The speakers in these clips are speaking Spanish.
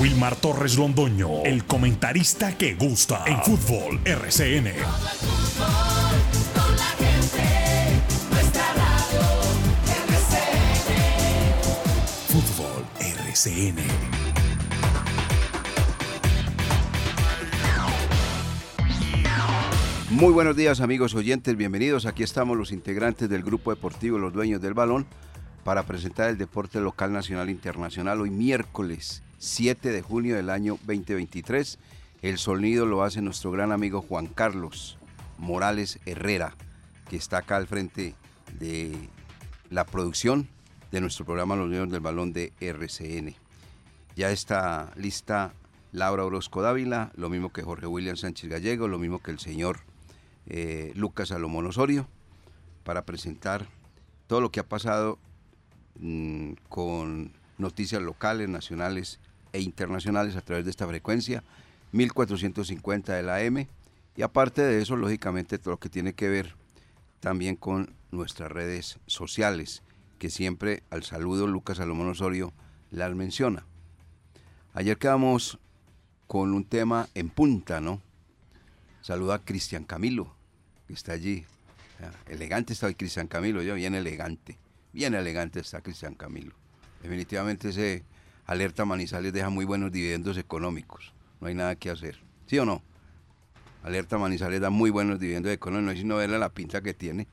Wilmar Torres Londoño, el comentarista que gusta en fútbol RCN. Fútbol RCN. Muy buenos días amigos oyentes, bienvenidos. Aquí estamos los integrantes del grupo deportivo Los Dueños del Balón para presentar el deporte local, nacional e internacional hoy miércoles 7 de junio del año 2023. El sonido lo hace nuestro gran amigo Juan Carlos Morales Herrera, que está acá al frente de la producción de nuestro programa Los Dueños del Balón de RCN. Ya está lista Laura Orozco Dávila, lo mismo que Jorge William Sánchez Gallego, lo mismo que el señor eh, Lucas Salomón Osorio, para presentar todo lo que ha pasado mm, con noticias locales, nacionales e internacionales a través de esta frecuencia, 1450 de la M, y aparte de eso, lógicamente, todo lo que tiene que ver también con nuestras redes sociales, que siempre al saludo Lucas Salomón Osorio las menciona. Ayer quedamos con un tema en punta, ¿no? Saluda a Cristian Camilo, que está allí. elegante está hoy Cristian Camilo, yo bien elegante, bien elegante está Cristian Camilo. Definitivamente ese Alerta Manizales deja muy buenos dividendos económicos, no hay nada que hacer, ¿sí o no? Alerta Manizales da muy buenos dividendos económicos, no es sino verle la pinta que tiene.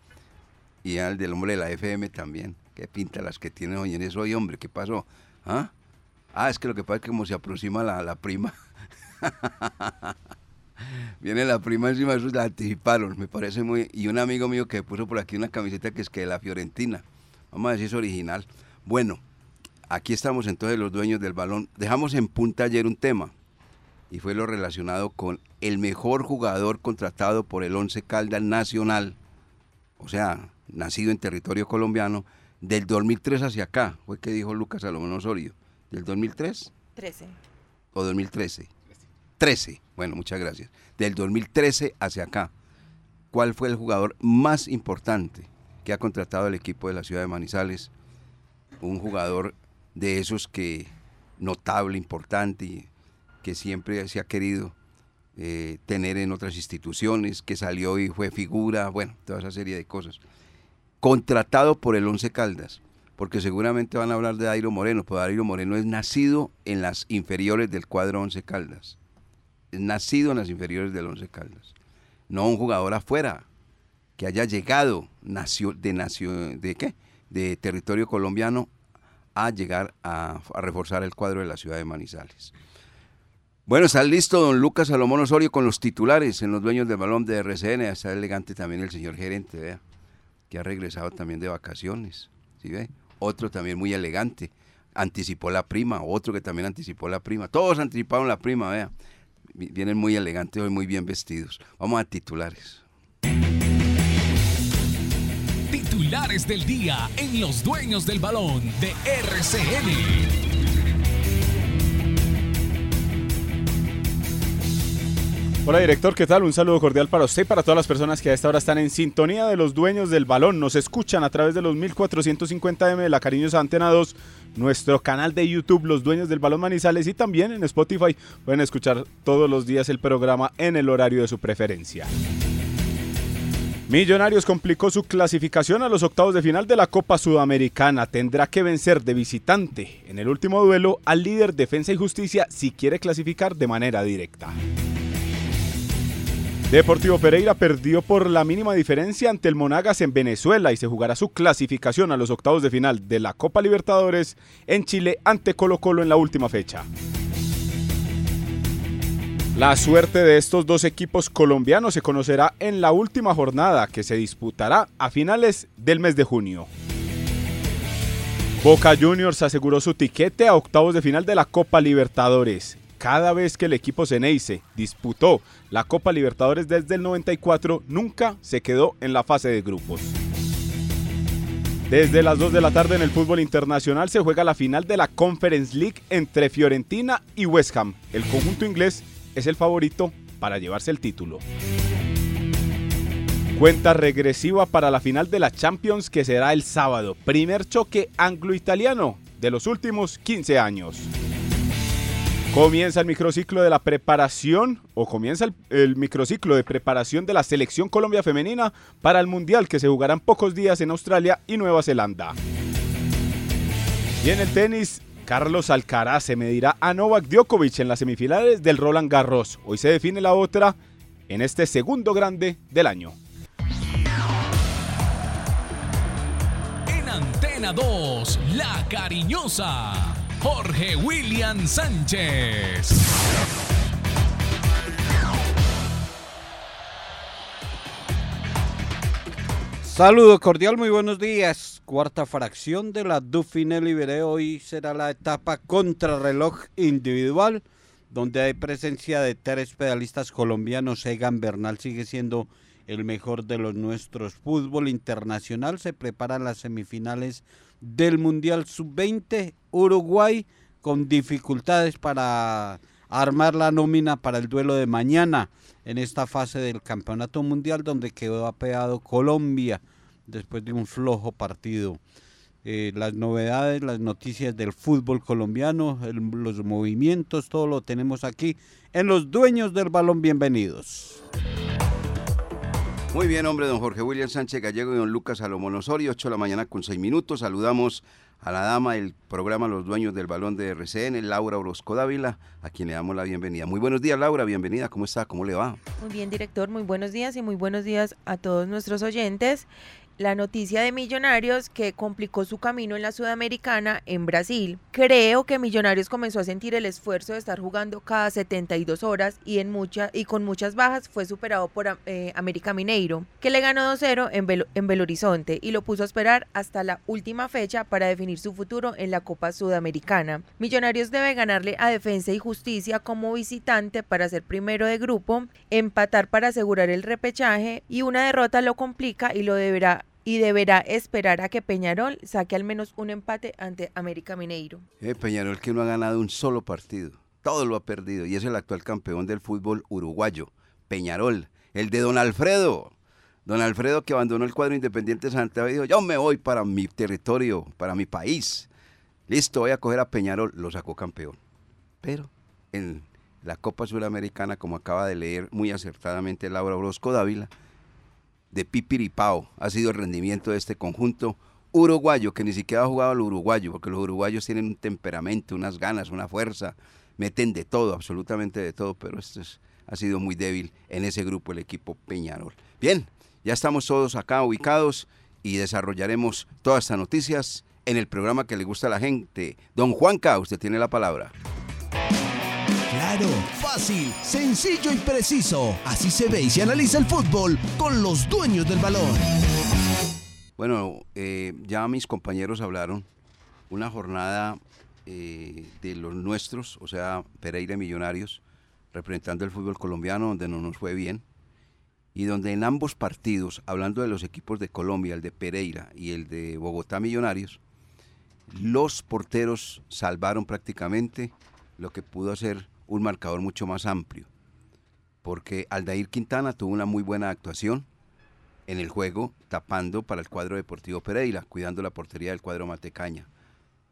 Y al del hombre de la FM también, qué pinta las que tiene hoy en eso, hoy hombre, ¿qué pasó? ¿Ah? ah, es que lo que pasa es que como se aproxima la, la prima. Viene la prima encima, eso la anticiparon, me parece muy... Y un amigo mío que puso por aquí una camiseta que es que de la Fiorentina, vamos a decir es original. Bueno, aquí estamos entonces los dueños del balón. Dejamos en punta ayer un tema, y fue lo relacionado con el mejor jugador contratado por el Once Caldas Nacional, o sea, nacido en territorio colombiano, del 2003 hacia acá, fue que dijo Lucas Salomón Osorio, del 2003? 13. ¿O 2013? 13. Bueno, muchas gracias. Del 2013 hacia acá, ¿cuál fue el jugador más importante que ha contratado el equipo de la ciudad de Manizales? Un jugador de esos que notable, importante, que siempre se ha querido eh, tener en otras instituciones, que salió y fue figura, bueno, toda esa serie de cosas. Contratado por el Once Caldas, porque seguramente van a hablar de Dairo Moreno, pero Dairo Moreno es nacido en las inferiores del cuadro Once Caldas nacido en las inferiores del Once Caldas. No un jugador afuera que haya llegado nació, de, de, ¿qué? de territorio colombiano a llegar a, reforzar el cuadro de la ciudad de Manizales. Bueno, está listo don Lucas Salomón Osorio con los titulares en los dueños del balón de RCN. Está elegante también el señor gerente, vea, que ha regresado también de vacaciones. ¿sí ve? Otro también muy elegante. Anticipó la prima, otro que también anticipó la prima. Todos anticiparon la prima, vea vienen muy elegantes hoy, muy bien vestidos. Vamos a titulares. Titulares del día en Los Dueños del Balón de RCN. Hola director, ¿qué tal? Un saludo cordial para usted y para todas las personas que a esta hora están en sintonía de los dueños del balón. Nos escuchan a través de los 1450M de la Cariñosa Antena 2, nuestro canal de YouTube Los Dueños del Balón Manizales y también en Spotify pueden escuchar todos los días el programa en el horario de su preferencia. Millonarios complicó su clasificación a los octavos de final de la Copa Sudamericana. Tendrá que vencer de visitante en el último duelo al líder Defensa y Justicia si quiere clasificar de manera directa. Deportivo Pereira perdió por la mínima diferencia ante el Monagas en Venezuela y se jugará su clasificación a los octavos de final de la Copa Libertadores en Chile ante Colo Colo en la última fecha. La suerte de estos dos equipos colombianos se conocerá en la última jornada que se disputará a finales del mes de junio. Boca Juniors aseguró su tiquete a octavos de final de la Copa Libertadores cada vez que el equipo Ceneice disputó la Copa Libertadores desde el 94, nunca se quedó en la fase de grupos. Desde las 2 de la tarde en el fútbol internacional se juega la final de la Conference League entre Fiorentina y West Ham. El conjunto inglés es el favorito para llevarse el título. Cuenta regresiva para la final de la Champions que será el sábado. Primer choque anglo-italiano de los últimos 15 años. Comienza el microciclo de la preparación o comienza el, microciclo de preparación de la selección Colombia femenina para el Mundial que se jugará en pocos días en Australia y Nueva Zelanda. Y en el tenis, Carlos Alcaraz se medirá a Novak Djokovic en las semifinales del Roland Garros. Hoy se define la otra en este segundo grande del año. En Antena 2, La Cariñosa Jorge William Sánchez. Saludo cordial, muy buenos días. Cuarta fracción de la Dauphiné Libéré. Hoy será la etapa contrarreloj individual, donde hay presencia de tres pedalistas colombianos. Egan Bernal sigue siendo el mejor de los nuestros. Fútbol internacional se preparan las semifinales del Mundial Sub-20. Uruguay con dificultades para armar la nómina para el duelo de mañana en esta fase del Campeonato Mundial donde quedó apeado Colombia después de un flojo partido. Eh, las novedades, las noticias del fútbol colombiano, los movimientos, todo lo tenemos aquí en Los Dueños del Balón. Bienvenidos. Muy bien, hombre, don Jorge William Sánchez Gallego y don Lucas Salomón Osorio, 8 de la mañana con 6 minutos. Saludamos a la dama del programa Los Dueños del Balón de RCN, Laura Orozco Dávila, a quien le damos la bienvenida. Muy buenos días, Laura, bienvenida, ¿cómo está? ¿Cómo le va? Muy bien, director, muy buenos días y muy buenos días a todos nuestros oyentes la noticia de Millonarios que complicó su camino en la Sudamericana en Brasil. Creo que Millonarios comenzó a sentir el esfuerzo de estar jugando cada 72 horas y, en mucha, y con muchas bajas fue superado por eh, América Mineiro, que le ganó 2-0 en, Belo, en Belo Horizonte y lo puso a esperar hasta la última fecha para definir su futuro en la Copa Sudamericana. Millonarios debe ganarle a Defensa y Justicia como visitante para ser primero de grupo, empatar para asegurar el repechaje y una derrota lo complica y lo deberá y deberá esperar a que Peñarol saque al menos un empate ante América Mineiro. Eh, Peñarol que no ha ganado un solo partido, todo lo ha perdido y es el actual campeón del fútbol uruguayo, Peñarol, el de Don Alfredo. Don Alfredo que abandonó el cuadro independiente de Santa Fe dijo, yo me voy para mi territorio, para mi país. Listo, voy a coger a Peñarol, lo sacó campeón. Pero en la Copa Suramericana, como acaba de leer muy acertadamente Laura Orozco Dávila, de Pipiripao ha sido el rendimiento de este conjunto uruguayo, que ni siquiera ha jugado al uruguayo, porque los uruguayos tienen un temperamento, unas ganas, una fuerza, meten de todo, absolutamente de todo, pero esto ha sido muy débil en ese grupo el equipo Peñarol. Bien, ya estamos todos acá ubicados y desarrollaremos todas estas noticias en el programa que le gusta a la gente. Don Juanca, usted tiene la palabra. Claro, fácil, sencillo y preciso. Así se ve y se analiza el fútbol con los dueños del balón. Bueno, eh, ya mis compañeros hablaron. Una jornada eh, de los nuestros, o sea, Pereira Millonarios, representando el fútbol colombiano, donde no nos fue bien. Y donde en ambos partidos, hablando de los equipos de Colombia, el de Pereira y el de Bogotá Millonarios, los porteros salvaron prácticamente lo que pudo hacer un marcador mucho más amplio, porque Aldair Quintana tuvo una muy buena actuación en el juego, tapando para el cuadro Deportivo Pereira, cuidando la portería del cuadro Matecaña,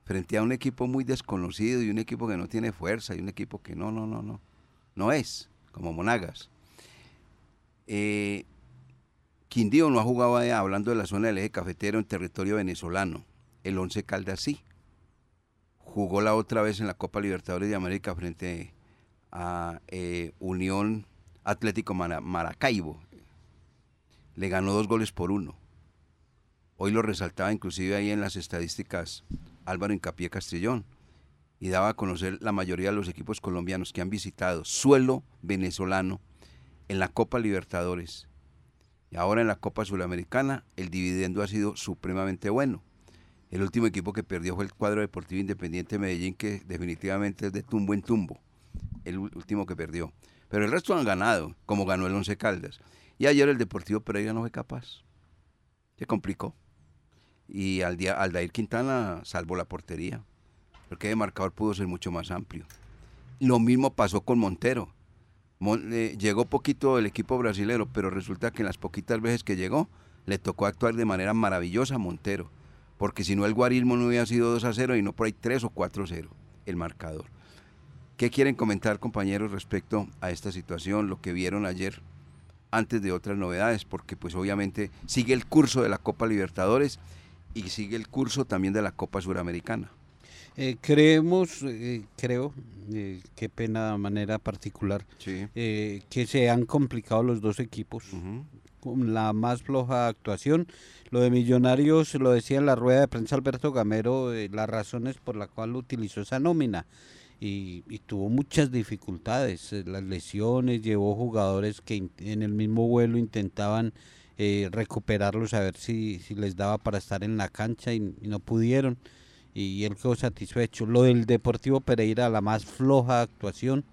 frente a un equipo muy desconocido y un equipo que no tiene fuerza y un equipo que no, no, no, no, no es, como Monagas. Eh, Quindío no ha jugado allá, hablando de la zona del eje cafetero en territorio venezolano. El Once Caldas sí. Jugó la otra vez en la Copa Libertadores de América frente a eh, Unión Atlético Maracaibo. Le ganó dos goles por uno. Hoy lo resaltaba inclusive ahí en las estadísticas Álvaro Incapié Castellón y daba a conocer la mayoría de los equipos colombianos que han visitado suelo venezolano en la Copa Libertadores y ahora en la Copa Sudamericana el dividendo ha sido supremamente bueno. El último equipo que perdió fue el cuadro deportivo independiente de Medellín que definitivamente es de tumbo en tumbo el último que perdió. Pero el resto han ganado, como ganó el Once Caldas. Y ayer el Deportivo Pereira no fue capaz. Se complicó. Y al día, Aldair Quintana salvó la portería. Porque el marcador pudo ser mucho más amplio. Lo mismo pasó con Montero. Eh, llegó poquito el equipo brasilero, pero resulta que en las poquitas veces que llegó, le tocó actuar de manera maravillosa a Montero. Porque si no, el guarismo no hubiera sido 2 a 0 y no por ahí 3 o 4 a 0 el marcador. ¿Qué quieren comentar, compañeros, respecto a esta situación, lo que vieron ayer, antes de otras novedades? Porque pues obviamente sigue el curso de la Copa Libertadores y sigue el curso también de la Copa Suramericana. Eh, creemos, eh, creo, eh, qué pena de manera particular, Sí. que se han complicado los dos equipos con la más floja actuación. Lo de Millonarios, lo decía en la rueda de prensa Alberto Gamero, las razones por la cual utilizó esa nómina. Y, y tuvo muchas dificultades, eh, las lesiones, llevó jugadores que en el mismo vuelo intentaban eh, recuperarlos a ver si, si les daba para estar en la cancha y, y no pudieron. Y él quedó satisfecho. Lo del Deportivo Pereira, la más floja actuación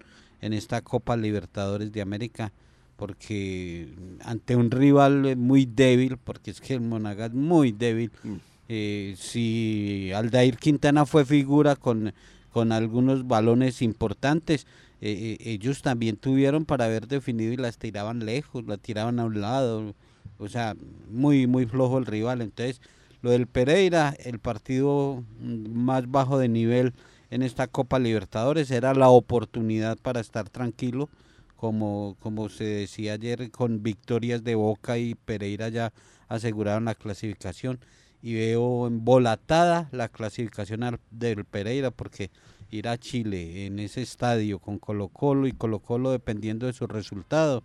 en esta Copa Libertadores de América porque ante un rival eh, muy débil, porque es que el Monagas es muy débil, Mm. eh, si Aldair Quintana fue figura con, con algunos balones importantes, eh, eh, ellos también tuvieron para haber definido y las tiraban lejos, la tiraban a un lado, o sea, muy, muy flojo el rival. Entonces, lo del Pereira, el partido mm, más bajo de nivel en esta Copa Libertadores, era la oportunidad para estar tranquilo como, como se decía ayer, con victorias de Boca y Pereira ya aseguraron la clasificación. Y veo embolatada la clasificación al- del Pereira porque ir a Chile en ese estadio con Colo Colo y Colo Colo dependiendo de su resultado,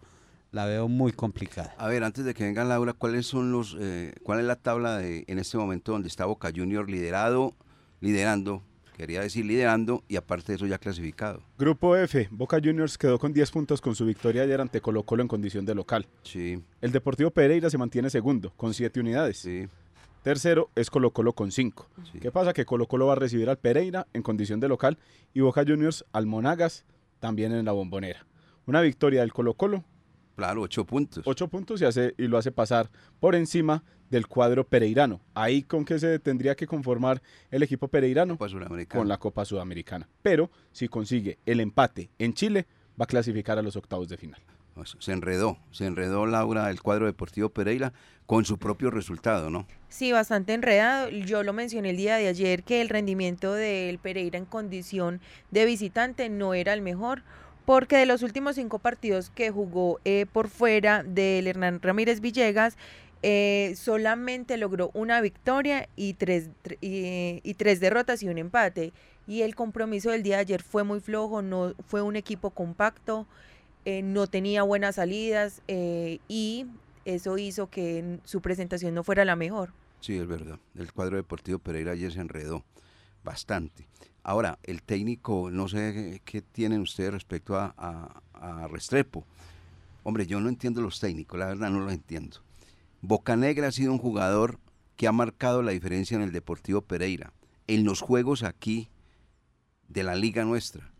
la veo muy complicada. A ver, antes de que venga Laura, ¿cuáles son los, eh, cuál es la tabla de, en este momento donde está Boca Junior liderado, liderando, quería decir liderando, y aparte de eso ya clasificado? Grupo F, Boca Juniors quedó con 10 puntos con su victoria ayer ante Colo Colo en condición de local. Sí, El Deportivo Pereira se mantiene segundo con 7 unidades. sí, Tercero es Colo Colo con 5. sí. ¿Qué pasa? Que Colo Colo va a recibir al Pereira en condición de local y Boca Juniors al Monagas también en la bombonera. Una victoria del Colo Colo, Claro, ocho puntos. 8 puntos y, hace, y lo hace pasar por encima del cuadro pereirano. Ahí con qué se tendría que conformar el equipo pereirano con la Copa Sudamericana. Pero si consigue el empate en Chile, va a clasificar a los octavos de final. Pues, Se enredó, se enredó Laura el cuadro deportivo Pereira con su propio resultado, ¿no? Sí, bastante enredado. Yo lo mencioné el día de ayer que el rendimiento del Pereira en condición de visitante no era el mejor, porque de los últimos cinco partidos que jugó eh, por fuera del Hernán Ramírez Villegas, eh, solamente logró una victoria y tres, tr- y, y tres derrotas y un empate. Y el compromiso del día de ayer fue muy flojo, no fue un equipo compacto, eh, no tenía buenas salidas eh, y eso hizo que su presentación no fuera la mejor. Sí, es verdad. El cuadro deportivo Pereira ayer se enredó bastante. Ahora, el técnico, no sé qué tienen ustedes respecto a Restrepo. Hombre, yo no entiendo los técnicos, la verdad no los entiendo. Bocanegra ha sido un jugador que ha marcado la diferencia en el Deportivo Pereira. En los juegos aquí de la liga nuestra.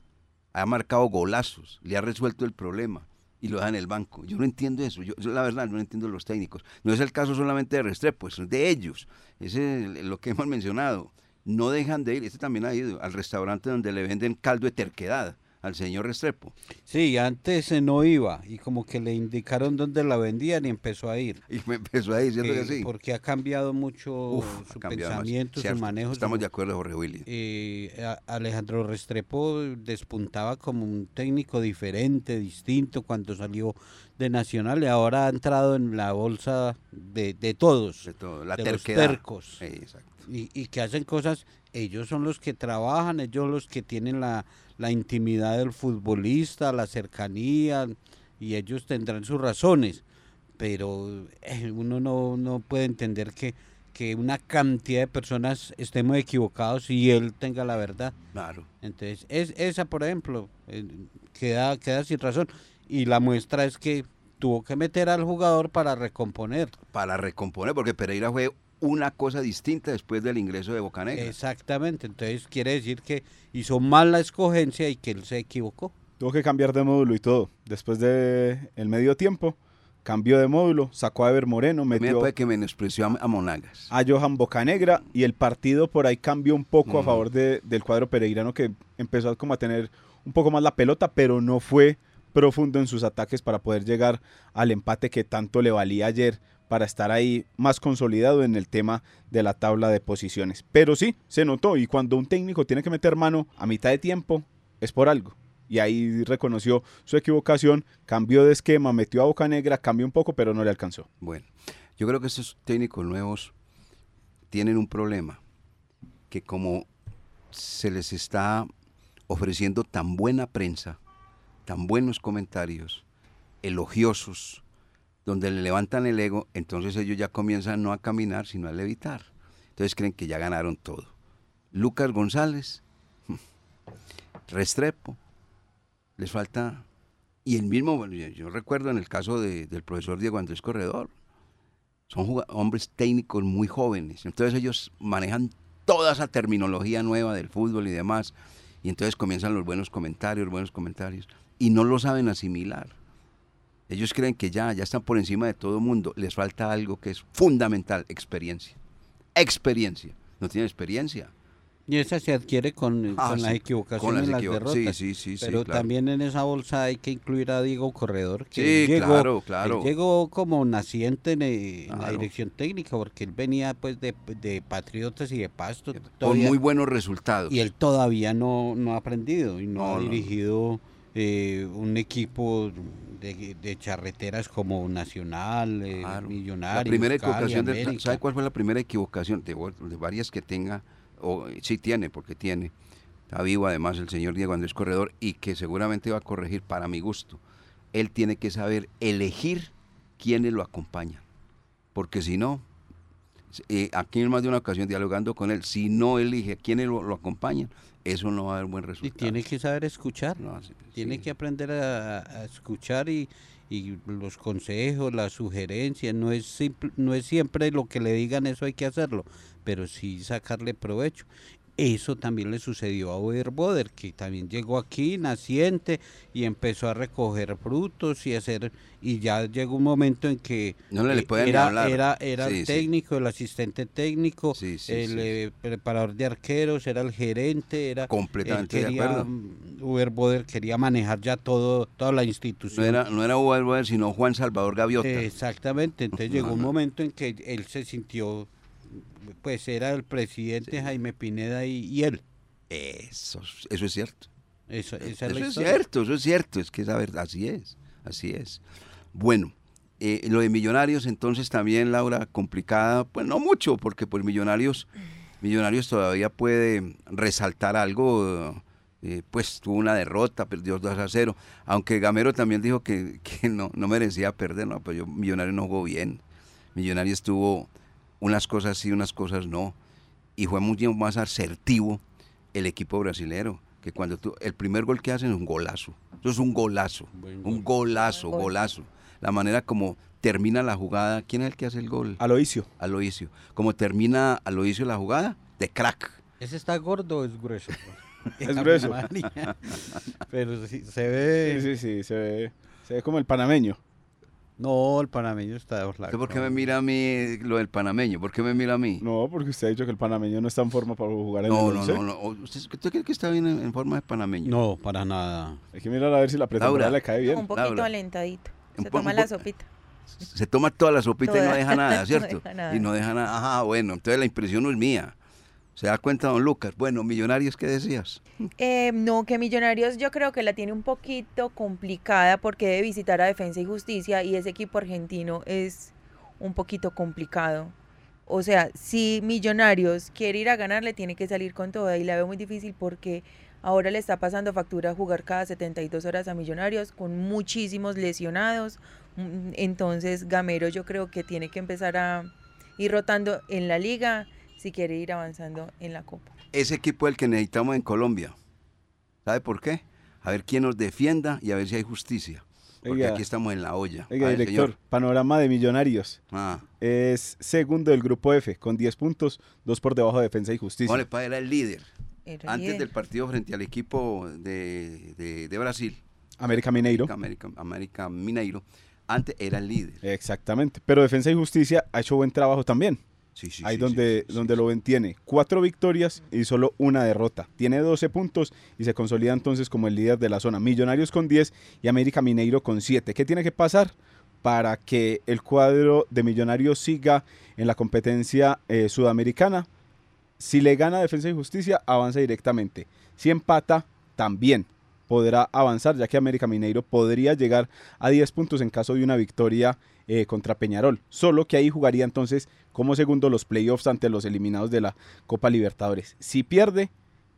Ha marcado golazos, le ha resuelto el problema y lo deja en el banco. Yo no entiendo eso, yo, yo la verdad no entiendo los técnicos. No es el caso solamente de Restrepo, es de ellos. Ese es lo que hemos mencionado. No dejan de ir, este también ha ido al restaurante donde le venden caldo de terquedad al señor Restrepo. Sí, antes eh, no iba y como que le indicaron dónde la vendían y empezó a ir. Y me empezó ahí diciendo que Eh, sí. Porque ha cambiado mucho Uf, su cambiado pensamiento, su Cierto, manejo. Estamos su- de acuerdo, Jorge Willy. eh, a- Alejandro Restrepo despuntaba como un técnico diferente, distinto cuando salió de Nacional y ahora ha entrado en la bolsa de, de todos, De todo, la de los tercos. Exacto. y, y que hacen cosas, ellos son los que trabajan, ellos los que tienen la, la intimidad del futbolista, la cercanía, y ellos tendrán sus razones, pero eh, uno no, no puede entender que, que una cantidad de personas estemos equivocados y él tenga la verdad. Claro. Entonces, es, esa, por ejemplo, eh, queda, queda sin razón. Y la muestra es que tuvo que meter al jugador para recomponer. Para recomponer, porque Pereira fue una cosa distinta después del ingreso de Bocanegra. Exactamente, entonces quiere decir que hizo mal la escogencia y que él se equivocó. Tuvo que cambiar de módulo y todo. Después de el medio tiempo, cambió de módulo, sacó a Ever Moreno, Me metió puede que menospreció a, a Monagas. a Johan Bocanegra y el partido por ahí cambió un poco a Ujú. favor de- del cuadro pereirano que empezó a como a tener un poco más la pelota, pero no fue profundo en sus ataques para poder llegar al empate que tanto le valía ayer para estar ahí más consolidado en el tema de la tabla de posiciones. Pero sí, se notó y cuando un técnico tiene que meter mano a mitad de tiempo es por algo. y ahí reconoció su equivocación, cambió de esquema, metió a Boca Negra, cambió un poco, pero no le alcanzó. Bueno, yo creo que estos técnicos nuevos tienen un problema, que como se les está ofreciendo tan buena prensa, tan buenos comentarios, elogiosos, donde le levantan el ego, entonces ellos ya comienzan no a caminar, sino a levitar. Entonces creen que ya ganaron todo. Lucas González, Restrepo, les falta... Y el mismo, bueno, yo, recuerdo en el caso de- del profesor Diego Andrés Corredor, son hombres técnicos muy jóvenes, entonces ellos manejan toda esa terminología nueva del fútbol y demás, y entonces comienzan los buenos comentarios, buenos comentarios, y no lo saben asimilar. Ellos creen que ya, ya están por encima de todo el mundo, les falta algo que es fundamental, experiencia. Experiencia, no tienen experiencia. Y esa se adquiere con, Ah, con sí, las con equivocaciones las y las derrotas. sí, sí, Pero claro. también en esa bolsa hay que incluir a Diego Corredor, que llegó, claro, claro. llegó como naciente en, eh, en la dirección técnica, porque él venía pues de, de Patriotas y de Pasto. Con todavía- muy buenos resultados. y él todavía no, no ha aprendido y no, No, ha no. Eh, un equipo de, de charreteras como Nacional, eh, Claro. Millonarios, La primera equivocación. ¿sabe cuál fue la primera equivocación? De, de varias que tenga, o sí tiene, porque tiene. Está vivo además el señor Diego Andrés Corredor y que seguramente va a corregir para mi gusto. Él tiene que saber elegir quiénes lo acompañan. Porque si no, eh, aquí en más de una ocasión dialogando con él, si no elige quiénes lo, lo acompañan, eso no va a dar buen Y resultado. tiene que saber escuchar. No, sí, Tiene sí. que aprender a, a escuchar y, y los consejos, las sugerencias. No es, simple- no es siempre lo que le digan, eso hay que hacerlo, pero sí sacarle provecho. Eso también le sucedió a Boder, que también llegó aquí naciente y empezó a recoger frutos y hacer y ya llegó un momento en que No le- eh, pueden era, hablar. era, era Sí, el sí. técnico, el asistente técnico, Sí, el eh, preparador de arqueros, era el gerente, era Completamente él de quería, acuerdo. mm, Uber Boder quería manejar ya todo, toda la No institución. era, no era Alvarez, sino Juan Salvador Gaviota. Exactamente, entonces No, llegó un no. momento en que él se sintió, pues era el presidente Jaime Pineda y, y él. Eso, eso es cierto. Eso, esa es Eso cierto, eso es cierto, es que es la verdad, así es, así es. Bueno, eh, lo de Millonarios entonces también, Laura, complicada, pues no mucho, porque pues Millonarios, Millonarios todavía puede resaltar algo, eh, pues tuvo una derrota, perdió 2 a 0, aunque Gamero también dijo que, que no, no merecía perder, no, pero yo, Millonarios no jugó bien, Millonarios tuvo unas cosas sí, unas cosas no, y fue mucho más asertivo el equipo brasilero, que cuando tú, el primer gol que hacen es un golazo, eso es un golazo, Buen un golazo, Buen gol. golazo, la manera como termina la jugada, ¿quién es el que hace el gol? Aloisio. Aloisio, como termina Aloisio la jugada, de crack, ¿Ese está gordo o es grueso? Es grueso. Pero sí, se ve... Sí, sí, sí, se ve, se ve como el panameño. No, el panameño está ¿Usted flaco. ¿Por qué me mira a mí lo del panameño? ¿Por qué me mira a mí? No, porque usted ha dicho que el panameño no está en forma para jugar en No, el no, once. no, no. ¿Usted, usted cree que está bien en, en forma de panameño? No, para nada. Hay que mirar a ver si la pretemporada Laura. le cae Un bien. poquito Laura. alentadito. Un Se toma un la sopita. Se toma toda la sopita y no deja nada, No ¿cierto? deja nada. Y no deja nada. Ajá, bueno, entonces la impresión no es mía. ¿Se da cuenta, don Lucas? Bueno, Millonarios, ¿qué decías? Eh, no, que Millonarios yo creo que la tiene un poquito complicada porque debe visitar a Defensa y Justicia y ese equipo argentino es un poquito complicado. O sea, si Millonarios quiere ir a ganar, le tiene que salir con toda y la veo muy difícil porque ahora le está pasando factura jugar cada 72 horas a Millonarios con muchísimos lesionados. Mm, Entonces, Gamero yo creo que tiene que empezar a ir rotando en la liga si quiere ir avanzando en la Copa. Ese equipo es el que necesitamos en Colombia. ¿Sabe por qué? A ver quién nos defienda y a ver si hay justicia. Porque Oiga. aquí estamos en la olla. Oiga, ver, director, señor. panorama de Millonarios. Ah, Es segundo del grupo F, con 10 puntos, dos por debajo de Defensa y Justicia. vale, pa, era el líder. Era Antes líder. del partido frente al equipo de, de- de Brasil, América Mineiro. América, América Mineiro, antes era el líder. Exactamente. Pero Defensa y Justicia ha hecho buen trabajo también. Sí, sí, Ahí sí, donde, donde lo ven tiene cuatro victorias y solo una derrota. Tiene 12 puntos y se consolida entonces como el líder de la zona. Millonarios con 10 y América Mineiro con 7. ¿Qué tiene que pasar para que el cuadro de Millonarios siga en la competencia eh, sudamericana? Si le gana Defensa y Justicia, avanza directamente. Si empata, también podrá avanzar, ya que América Mineiro podría llegar a 10 puntos en caso de una victoria eh, contra Peñarol. Solo que ahí jugaría entonces como segundo los playoffs ante los eliminados de la Copa Libertadores. Si pierde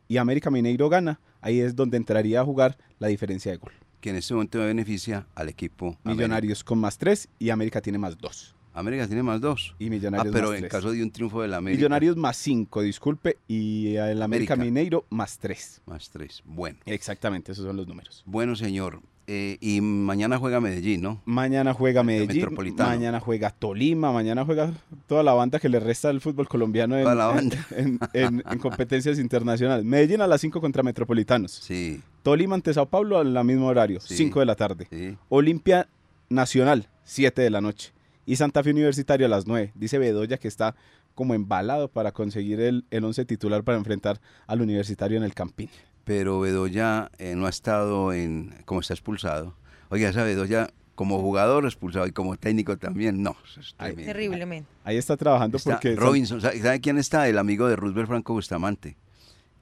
y América Mineiro gana, ahí es donde entraría a jugar la diferencia de gol. Que en este momento beneficia al equipo Millonarios con más 3 y América tiene más 2. América tiene más 2. Y Millonarios ah, pero más en tres. caso de un triunfo del América. Millonarios más 5, disculpe, y el América, América. Mineiro más 3. Más 3. Bueno. Exactamente, esos son los números. Bueno, señor. Eh, y mañana juega Medellín, ¿no? Mañana juega El Medellín, Metropolitano. mañana juega Tolima, mañana juega toda la banda que le resta al fútbol colombiano en, Toda la banda. en- en- en competencias internacionales. Medellín a las 5 contra Metropolitanos. Sí, Tolima ante Sao Paulo al mismo horario, Sí. 5 de la tarde. sí. Olimpia Nacional, 7 de la noche. Y Santa Fe Universitario a las 9. Dice Bedoya que está como embalado para conseguir el, el 11 titular para enfrentar al Universitario en el Campín. Pero Bedoya eh, no ha estado en. como está expulsado. Oiga, esa Bedoya como jugador expulsado y como técnico también, no. es Ay. Terriblemente. Ahí está trabajando Está porque... Robinson, ¿sabe, sabe quién está? El amigo de Roosevelt Franco Bustamante,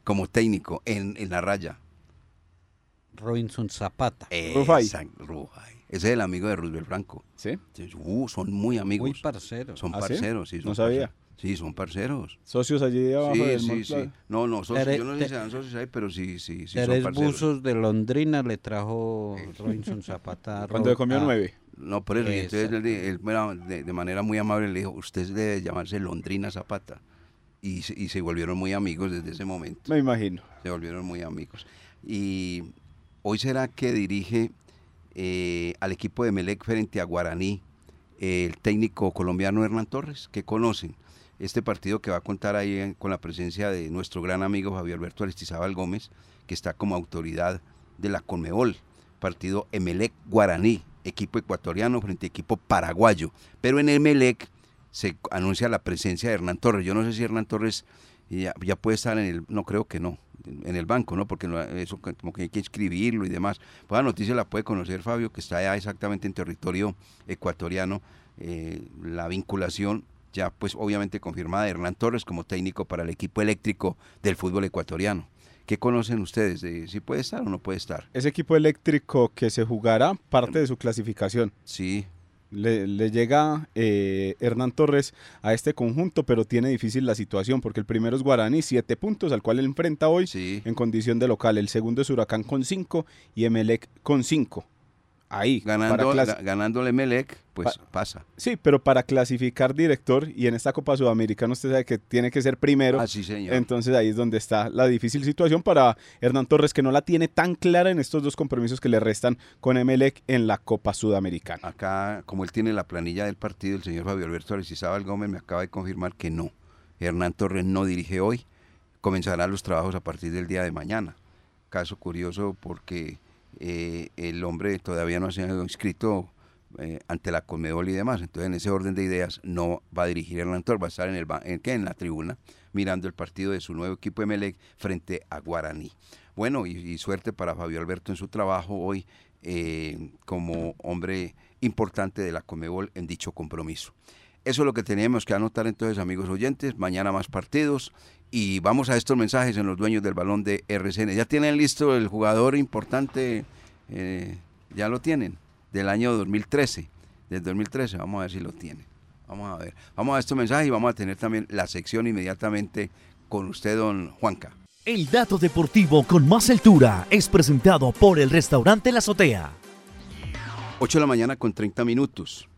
como técnico en, en la raya. Robinson Zapata. Rufai. Exacto, Rufai. Ese es el amigo de Roosevelt Franco. ¿Sí? Uh, son muy amigos. Muy parcero. son ¿Ah, parceros, sí. son No sabía. parceros. Sí, son parceros. Socios allí abajo Sí, del sí, sí. No, no, socios, Tere- yo no sé si sean socios ahí, pero sí, sí, sí son Tres parceros. buzos de Londrina le trajo Robinson Zapata. a Cuando comió nueve. No, por eso, y entonces él, de, de manera muy amable le dijo, usted debe llamarse Londrina Zapata. Y se volvieron muy amigos desde ese momento. Me imagino. Se volvieron muy amigos. Y hoy será que dirige eh, al equipo de Melec frente a Guaraní el técnico colombiano Hernán Torres, que conocen. Este partido que va a contar ahí con la presencia de nuestro gran amigo Javier Alberto Aristizábal Gómez, que está como autoridad de la Conmebol. Partido Emelec Guaraní, equipo ecuatoriano frente a equipo paraguayo. Pero en Emelec se anuncia la presencia de Hernán Torres. Yo no sé si Hernán Torres ya, ya puede estar en el, no creo que no, en el banco, ¿no? Porque eso como que hay que escribirlo y demás. Pues la noticia la puede conocer Fabio, que está ya exactamente en territorio ecuatoriano. eh, la vinculación ya pues obviamente confirmada de Hernán Torres como técnico para el equipo eléctrico del fútbol ecuatoriano. ¿Qué conocen ustedes? de si puede estar o no puede estar? Ese equipo eléctrico que se jugará parte de su clasificación. Sí, Le, le llega eh, Hernán Torres a este conjunto, pero tiene difícil la situación porque el primero es Guaraní, siete puntos, al cual él enfrenta hoy sí. en condición de local. El segundo es Huracán con cinco y Emelec con cinco. Ahí, Ganando, ganándole Emelec, pues pasa. Sí, pero para clasificar director y en esta Copa Sudamericana usted sabe que tiene que ser primero. Ah, sí, señor. Entonces ahí es donde está la difícil situación para Hernán Torres, que no la tiene tan clara en estos dos compromisos que le restan con Emelec en la Copa Sudamericana. Acá, como él tiene la planilla del partido, el señor Fabio Alberto Aristizábal Gómez me acaba de confirmar que no. Hernán Torres no dirige hoy. Comenzará los trabajos a partir del día de mañana. Caso curioso porque eh, el hombre todavía no ha sido inscrito eh, ante la Conmebol y demás. Entonces, en ese orden de ideas, no va a dirigir Hernán Torres, va a estar en, el, ¿qué? en la tribuna mirando el partido de su nuevo equipo Emelec frente a Guaraní. Bueno, y, y suerte para Fabio Alberto en su trabajo hoy eh, como hombre importante de la Comebol en dicho compromiso. Eso es lo que teníamos que anotar entonces, amigos oyentes. Mañana más partidos. Y vamos a estos mensajes en los dueños del balón de RCN. ¿Ya tienen listo el jugador importante? Eh, ya lo tienen. Del año 2013. Del 2013. Vamos a ver si lo tienen. Vamos a ver. Vamos a estos mensajes y vamos a tener también la sección inmediatamente con usted, don Juanca. El dato deportivo con más altura es presentado por el restaurante La Azotea. 8 de la mañana con 30 minutos.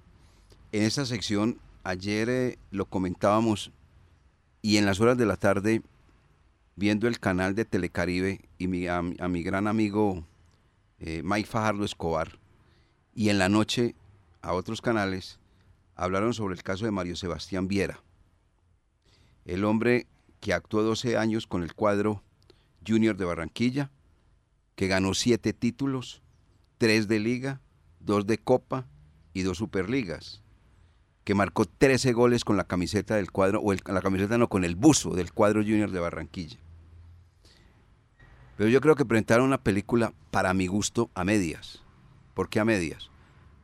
En esta sección, ayer eh, lo comentábamos y en las horas de la tarde, viendo el canal de Telecaribe y mi- a, mi- gran amigo eh, Mike Fajardo Escobar, y en la noche a otros canales, hablaron sobre el caso de Mario Sebastián Viera, el hombre que actuó 12 años con el cuadro Junior de Barranquilla, que ganó siete títulos, tres de liga, dos de Copa y dos Superligas, que marcó 13 goles con la camiseta del cuadro, o la camiseta no, con el buzo del cuadro Junior de Barranquilla. Pero yo creo que presentaron una película, para mi gusto, a medias. ¿Por qué a medias?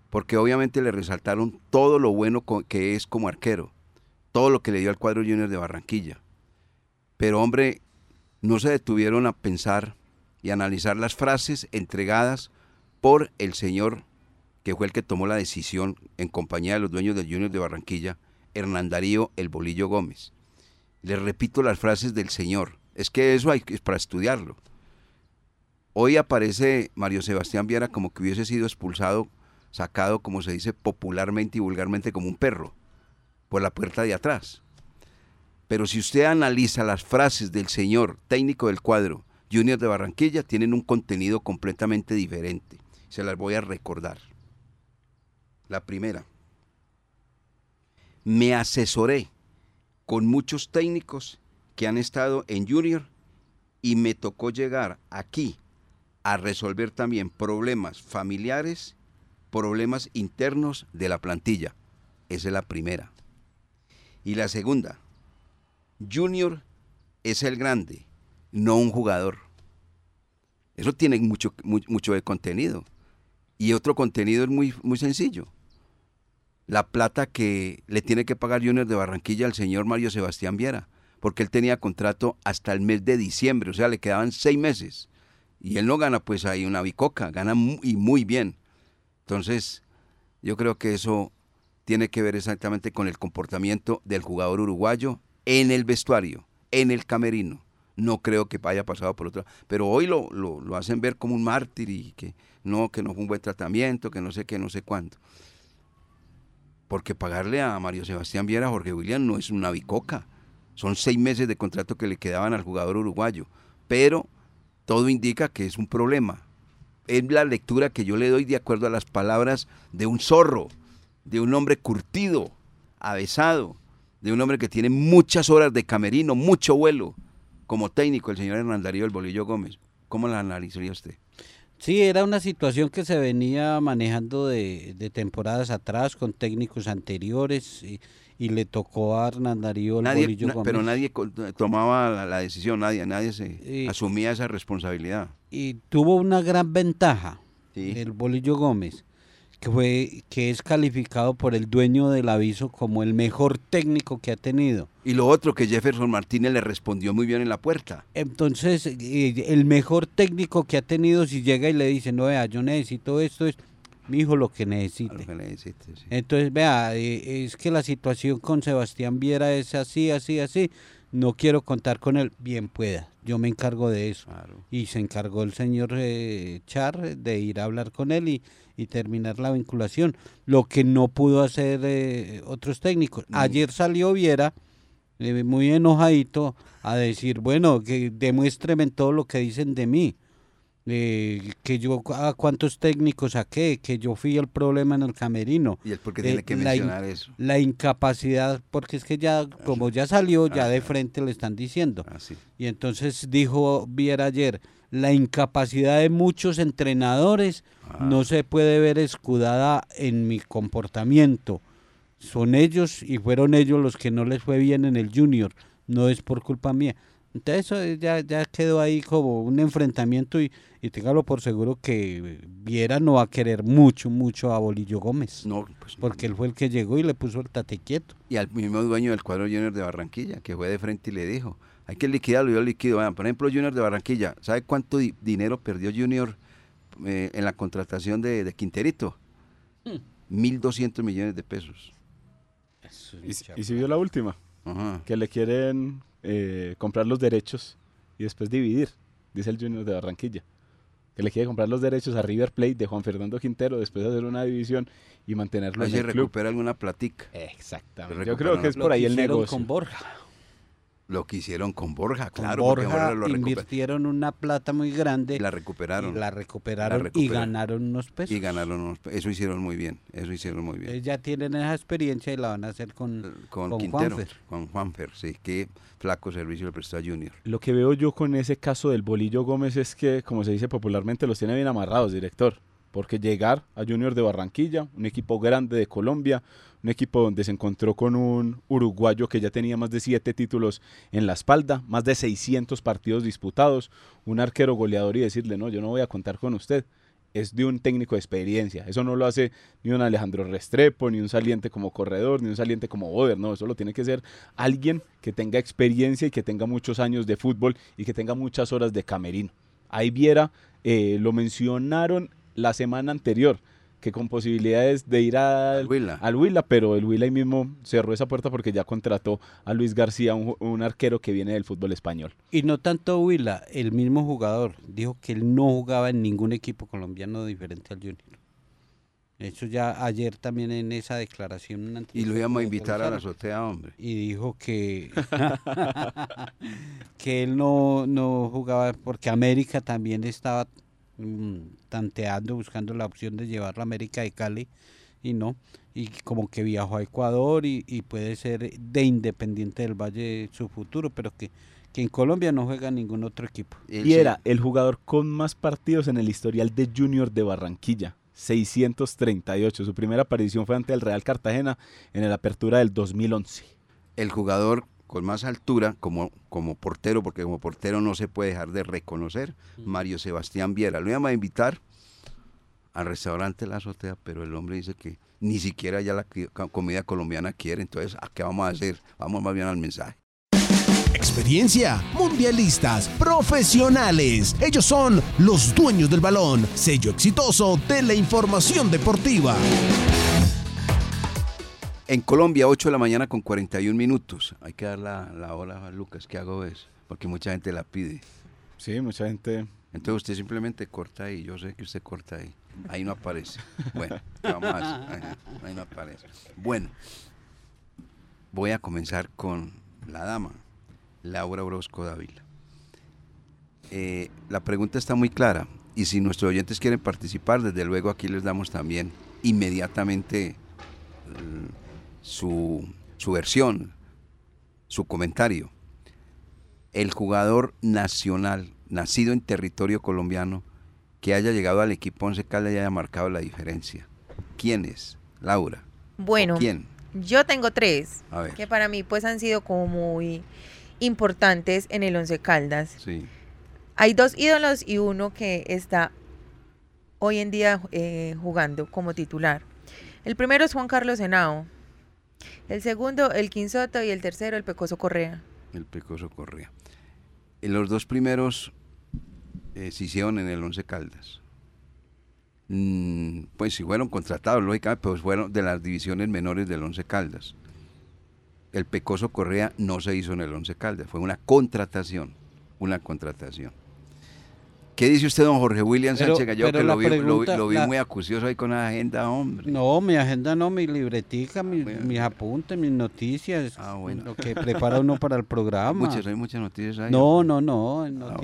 Porque obviamente le resaltaron todo lo bueno que es como arquero, todo lo que le dio al cuadro Junior de Barranquilla. Pero hombre, no se detuvieron a pensar y analizar las frases entregadas por el señor que fue el que tomó la decisión en compañía de los dueños del Junior de Barranquilla, Hernán Darío El Bolillo Gómez. Les repito las frases del señor. Es que eso hay es para estudiarlo. Hoy aparece Mario Sebastián Viera como que hubiese sido expulsado, sacado, como se dice popularmente y vulgarmente, como un perro, por la puerta de atrás. Pero si usted analiza las frases del señor técnico del cuadro Junior de Barranquilla, tienen un contenido completamente diferente. Se las voy a recordar. La primera, me asesoré con muchos técnicos que han estado en Junior y me tocó llegar aquí a resolver también problemas familiares, problemas internos de la plantilla. Esa es la primera. Y la segunda, Junior es el grande, no un jugador. Eso tiene mucho, mucho de contenido. Y otro contenido es muy, muy sencillo. La plata que le tiene que pagar Junior de Barranquilla al señor Mario Sebastián Viera, porque él tenía contrato hasta el mes de diciembre, o sea, le quedaban seis meses. Y él no gana pues ahí una bicoca, gana y muy bien. Entonces, yo creo que eso tiene que ver exactamente con el comportamiento del jugador uruguayo en el vestuario, en el camerino. No creo que haya pasado por otro. Pero hoy lo, lo, hacen ver como un mártir y que no, que no fue un buen tratamiento, que no sé qué, no sé cuánto. Porque pagarle a Mario Sebastián Viera a Jorge William no es una bicoca. Son seis meses de contrato que le quedaban al jugador uruguayo. Pero todo indica que es un problema. Es la lectura que yo le doy de acuerdo a las palabras de un zorro, de un hombre curtido, avesado, de un hombre que tiene muchas horas de camerino, mucho vuelo, como técnico, el señor Hernán Darío El Bolillo Gómez. ¿Cómo la analizaría usted? Sí, era una situación que se venía manejando de, temporadas atrás con técnicos anteriores y, le tocó a Hernán Darío el Bolillo Gómez. Pero nadie tomaba la, decisión, nadie, nadie se asumía esa responsabilidad. Y tuvo una gran ventaja el Bolillo Gómez que fue que es calificado por el dueño del aviso como el mejor técnico que ha tenido. Y lo otro que Jefferson Martínez le respondió muy bien en la puerta. Entonces, eh, el mejor técnico que ha tenido si llega y le dice, "No, vea, yo necesito esto es mi hijo lo que necesite." Entonces, vea, eh, es que la situación con Sebastián Viera es así, así, así. No quiero contar con él, bien pueda. Yo me encargo de eso. Y se encargó el señor eh, Char de ir a hablar con él y y terminar la vinculación, lo que no pudo hacer eh, otros técnicos. Ayer salió Viera eh, muy enojadito a decir, bueno, que demuéstreme todo lo que dicen de mí. Eh, que yo a cuántos técnicos saqué, que yo fui el problema en el camerino. ¿Y es porque tiene que mencionar eso? La incapacidad, porque es que ya, como ya salió, ya de frente le están diciendo. Ah, y entonces dijo Viera ayer, la incapacidad de muchos entrenadores ah. no se puede ver escudada en mi comportamiento. Son ellos y fueron ellos los que no les fue bien en el junior, no es por culpa mía. Entonces eso ya, ya quedó ahí como un enfrentamiento y, y téngalo por seguro que Viera no va a querer mucho, mucho a Bolillo Gómez. No, pues Porque él fue el que llegó y le puso el tate quieto. Y al mismo dueño del cuadro junior de Barranquilla, que fue de frente y le dijo, hay que liquidarlo, yo liquido. por ejemplo, Junior de Barranquilla, ¿sabe cuánto dinero perdió Junior eh, en la contratación de, Quinterito? 1.200 hmm. millones de pesos. ¿Y, si vio la última? Que le quieren eh, comprar los derechos y después dividir, dice el Junior de Barranquilla. Que le quiere comprar los derechos a River Plate de Juan Fernando Quintero, después de hacer una división y mantenerlo en el recupera alguna platica. Exactamente. Yo creo que es por ahí el negocio. con Borja. Lo que hicieron con Borja, claro. Borja lo invirtieron una plata muy grande. Y la recuperaron. la recuperaron, y ganaron unos pesos. Y ganaron unos pesos. Eso hicieron muy bien. Eso hicieron muy bien. ya tienen esa experiencia y la van a hacer con, con, Quintero, Juanfer. Con Juanfer, sí. Qué flaco servicio le prestó a Junior. Lo que veo yo con ese caso del Bolillo Gómez es que, como se dice popularmente, los tiene bien amarrados, director porque llegar a Junior de Barranquilla, un equipo grande de Colombia, un equipo donde se encontró con un uruguayo que ya tenía más de siete títulos en la espalda, más de 600 partidos disputados, un arquero goleador y decirle, no, yo no voy a contar con usted, es de un técnico de experiencia. Eso no lo hace ni un Alejandro Restrepo, ni un saliente como corredor, ni un saliente como Boder. No, eso lo tiene que ser alguien que tenga experiencia y que tenga muchos años de fútbol y que tenga muchas horas de camerino. Ahí Viera eh, lo mencionaron la semana anterior, que con posibilidades de ir al, Huila. al Huila, pero el Huila ahí mismo cerró esa puerta porque ya contrató a Luis García, un, un arquero que viene del fútbol español. Y no tanto Huila, el mismo jugador dijo que él no jugaba en ningún equipo colombiano diferente al Junior. Eso ya ayer también en esa declaración. Y lo íbamos a invitar a la azotea, hombre. Y dijo que, que él no, no jugaba porque América también estaba mm, tanteando, buscando la opción de llevarlo a América de Cali y no. Y como que viajó a Ecuador y, y puede ser de Independiente del Valle su futuro, pero que, que en Colombia no juega ningún otro equipo. Y era el jugador con más partidos en el historial de Junior de Barranquilla. 638. Su primera aparición fue ante el Real Cartagena en la apertura del 2011. el jugador con más altura como, como portero, porque como portero no se puede dejar de reconocer, Mario Sebastián Viera. Lo íbamos a invitar al restaurante La Azotea, pero el hombre dice que ni siquiera ya la comida colombiana quiere, entonces, ¿a qué vamos a hacer? Vamos más bien al mensaje. Experiencia, mundialistas, profesionales. Ellos son los dueños del balón, sello exitoso de la información deportiva. En Colombia, 8 de la mañana con 41 minutos. Hay que dar la, la hora a Lucas, ¿qué hago es? Porque mucha gente la pide. Sí, mucha gente. Entonces usted simplemente corta ahí, yo sé que usted corta ahí. Ahí no aparece. Bueno, ¿qué vamos a Ahí no aparece. Bueno, voy a comenzar con la dama, Laura Orozco Dávila. Eh, la pregunta está muy clara y si nuestros oyentes quieren participar, desde luego aquí les damos también inmediatamente mm, su, su versión, su comentario el jugador nacional nacido en territorio colombiano que haya llegado al equipo Once Caldas y haya marcado la diferencia. ¿Quién es? Laura. Bueno, ¿Quién? yo tengo tres A ver. que para mí pues han sido como muy importantes en el Once Caldas. Sí. Hay dos ídolos y uno que está hoy en día eh, jugando como titular. El primero es Juan Carlos Henao. El segundo, el Quinsoto. Y el tercero, el Pecoso Correa. El Pecoso Correa. Eh, Los dos primeros eh, se hicieron en el Once Caldas. Mm, pues si fueron contratados, lógicamente, pues fueron de las divisiones menores del Once Caldas. El Pecoso Correa no se hizo en el Once Caldas, fue una contratación, una contratación. ¿Qué dice usted, don Jorge William Pero- Sánchez Gallego, que lo vi, lo vi- pregunta- lo vi la- muy acucioso ahí con la agenda, hombre? No, mi agenda no, mi libretica, mi- bueno. mis apuntes, mis noticias, Ah, bueno. lo que prepara uno para el programa. Muchas, hay muchas noticias ahí. No, no, no, Ah, bueno.